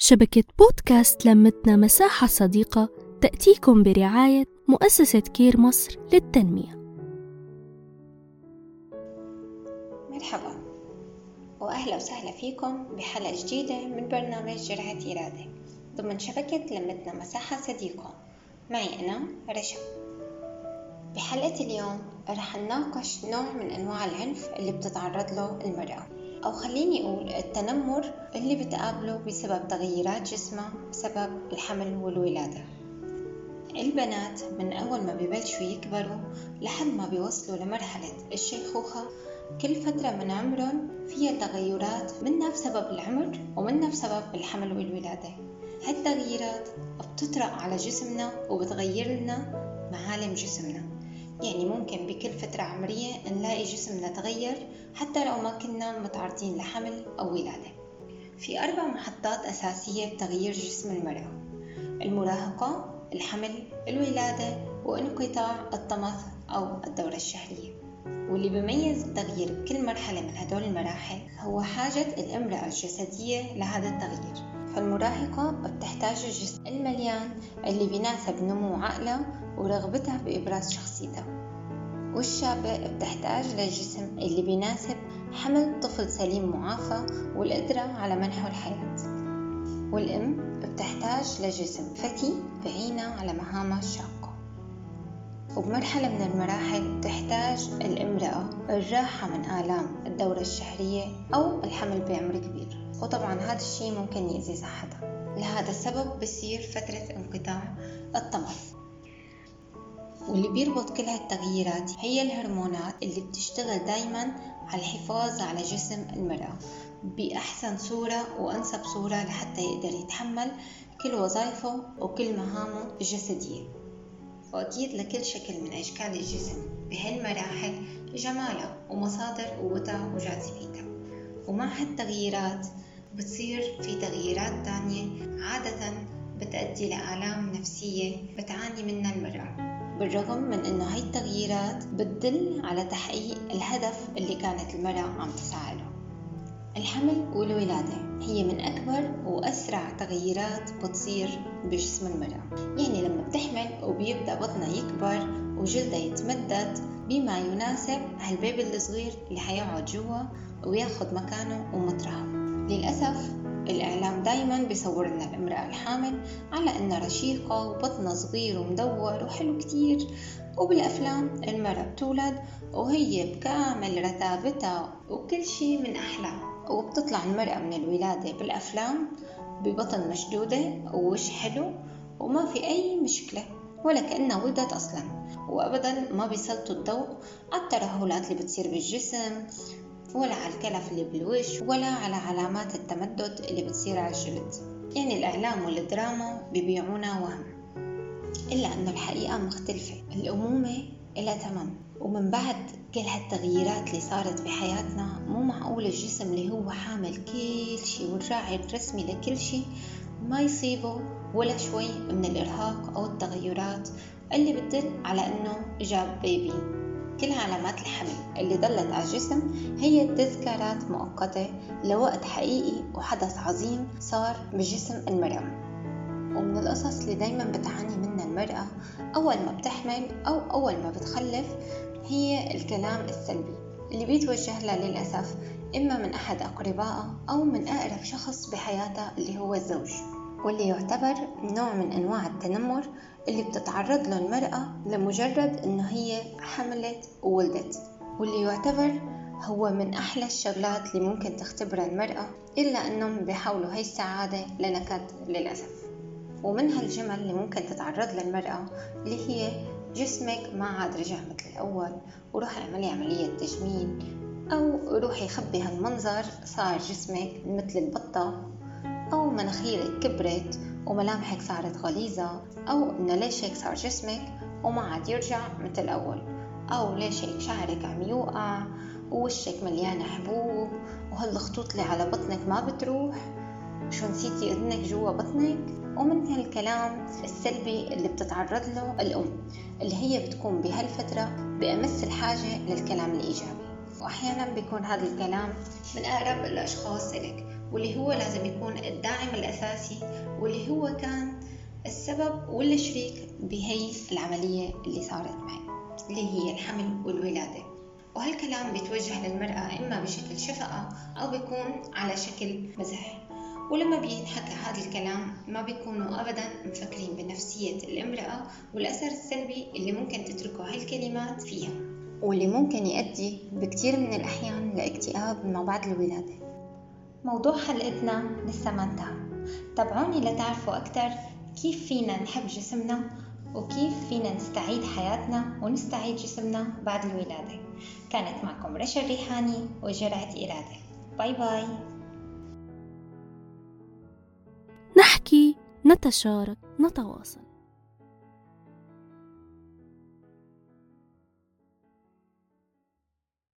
شبكة بودكاست لمتنا مساحة صديقة تأتيكم برعاية مؤسسة كير مصر للتنمية. مرحبا وأهلا وسهلا فيكم بحلقة جديدة من برنامج جرعة إرادة ضمن شبكة لمتنا مساحة صديقة. معي أنا رشا. بحلقة اليوم رح نناقش نوع من أنواع العنف اللي بتتعرض له المرأة. أو خليني أقول التنمر اللي بتقابله بسبب تغيرات جسمها بسبب الحمل والولادة. البنات من أول ما ببلشوا يكبروا لحد ما بيوصلوا لمرحلة الشيخوخة كل فترة من عمرهم فيها تغيرات منها بسبب العمر ومنها بسبب الحمل والولادة. هالتغييرات بتطرأ على جسمنا وبتغير لنا معالم جسمنا. يعني ممكن بكل فترة عمرية نلاقي جسمنا تغير حتى لو ما كنا متعرضين لحمل أو ولادة. في أربع محطات أساسية بتغيير جسم المرأة المراهقة الحمل الولادة وانقطاع الطمث أو الدورة الشهرية. واللي بيميز التغيير بكل مرحلة من هدول المراحل هو حاجة الامرأة الجسدية لهذا التغيير. فالمراهقة بتحتاج الجسم المليان اللي بيناسب نمو عقلها ورغبتها بإبراز شخصيتها. والشابة بتحتاج للجسم اللي بيناسب حمل طفل سليم معافى والقدرة على منحه الحياة. والأم بتحتاج لجسم فتي بعينها على مهامها الشاقة. وبمرحلة من المراحل تحتاج الإمرأة الراحة من آلام الدورة الشهرية أو الحمل بعمر كبير. وطبعا هذا الشيء ممكن يأذي صحتها. لهذا السبب بصير فترة انقطاع الطمث واللي بيربط كل هالتغييرات هي الهرمونات اللي بتشتغل دايما على الحفاظ على جسم المرأة بأحسن صورة وأنسب صورة لحتى يقدر يتحمل كل وظائفه وكل مهامه الجسدية. وأكيد لكل شكل من أشكال الجسم بهالمراحل جمالها ومصادر قوتها وجاذبيتها ومع هالتغييرات بتصير في تغييرات تانية عادة بتأدي لآلام نفسية بتعاني منها المرأة. بالرغم من أنه هاي التغييرات بتدل على تحقيق الهدف اللي كانت المرأة عم تسعى له. الحمل والولادة هي من أكبر وأسرع تغييرات بتصير بجسم المرأة. يعني لما بتحمل وبيبدأ بطنها يكبر وجلدها يتمدد بما يناسب هالبيبي الصغير اللي حيقعد جوا وياخد مكانه ومطرحه للأسف الإعلام دايما بيصور لنا الأمرأة الحامل على إنها رشيقة وبطنها صغير ومدور وحلو كتير. وبالأفلام المرأة بتولد وهي بكامل رتابتها وكل شي من أحلاها وبتطلع المرأة من الولادة بالأفلام ببطن مشدودة ووش حلو وما في أي مشكلة ولا كأنها ولدت أصلا. وأبدا ما بيسلطوا الضوء على الترهلات اللي بتصير بالجسم. ولا على الكلف اللي بالوش ولا على علامات التمدد اللي بتصير على الجلد يعني الإعلام والدراما بيبيعونا وهم. إلا أنه الحقيقة مختلفة. الأمومة إلها ثمن ومن بعد كل هالتغييرات اللي صارت بحياتنا مو معقول الجسم اللي هو حامل كل شي والراعي الرسمي لكل شي ما يصيبه ولا شوي من الإرهاق أو التغيرات اللي بتدل على أنه جاب بيبي كل علامات الحمل اللي ضلت على الجسم هي تذكارات مؤقتة لوقت حقيقي وحدث عظيم صار بجسم المرأة. ومن القصص اللي دايما بتعاني منها المرأة أول ما بتحمل أو أول ما بتخلف هي الكلام السلبي اللي بيتوجه لها للأسف إما من أحد أقربائها أو من أقرب شخص بحياتها اللي هو الزوج. واللي يعتبر نوع من أنواع التنمر اللي بتتعرض له المرأة لمجرد إنه هي حملت وولدت واللي يعتبر هو من أحلى الشغلات اللي ممكن تختبرها المرأة إلا إنهم بيحولوا هاي السعادة لنكد للأسف. ومن هالجمل اللي ممكن تتعرض للمرأة اللي هي جسمك ما عاد رجع مثل الأول وروحي اعملي عملية تجميل أو روحي خبي هالمنظر صار جسمك مثل البطة أو مناخيرك كبرت وملامحك صارت غليظة أو إنه ليش هيك صار جسمك وما عاد يرجع مثل الأول؟ أو ليش هيك شعرك عم يوقع ووشك مليانة حبوب وهالخطوط اللي على بطنك ما بتروح؟ شو نسيتي إذنك جوا بطنك؟ ومن هالكلام السلبي اللي بتتعرض له الأم اللي هي بتكون بهالفترة بأمس الحاجة للكلام الإيجابي. وأحيانا بيكون هذا الكلام من أقرب الأشخاص إلك واللي هو لازم يكون الداعم الأساسي واللي هو كان السبب والشريك بهي العملية اللي صارت معي اللي هي الحمل والولادة. وهالكلام بيتوجه للمرأة إما بشكل شفقة أو بيكون على شكل مزح. ولما بينحكى هذا الكلام ما بيكونوا أبدا مفكرين بنفسية الامرأة والأثر السلبي اللي ممكن تتركه هالكلمات فيها. واللي ممكن يؤدي بكثير من الأحيان لإكتئاب ما بعد الولادة. موضوع حلقتنا لسه ما انتهى. تابعوني لتعرفوا أكثر كيف فينا نحب جسمنا وكيف فينا نستعيد حياتنا ونستعيد جسمنا بعد الولادة. كانت معكم رشا الريحاني وجرعة إرادة. باي باي. نحكي نتشارك نتواصل.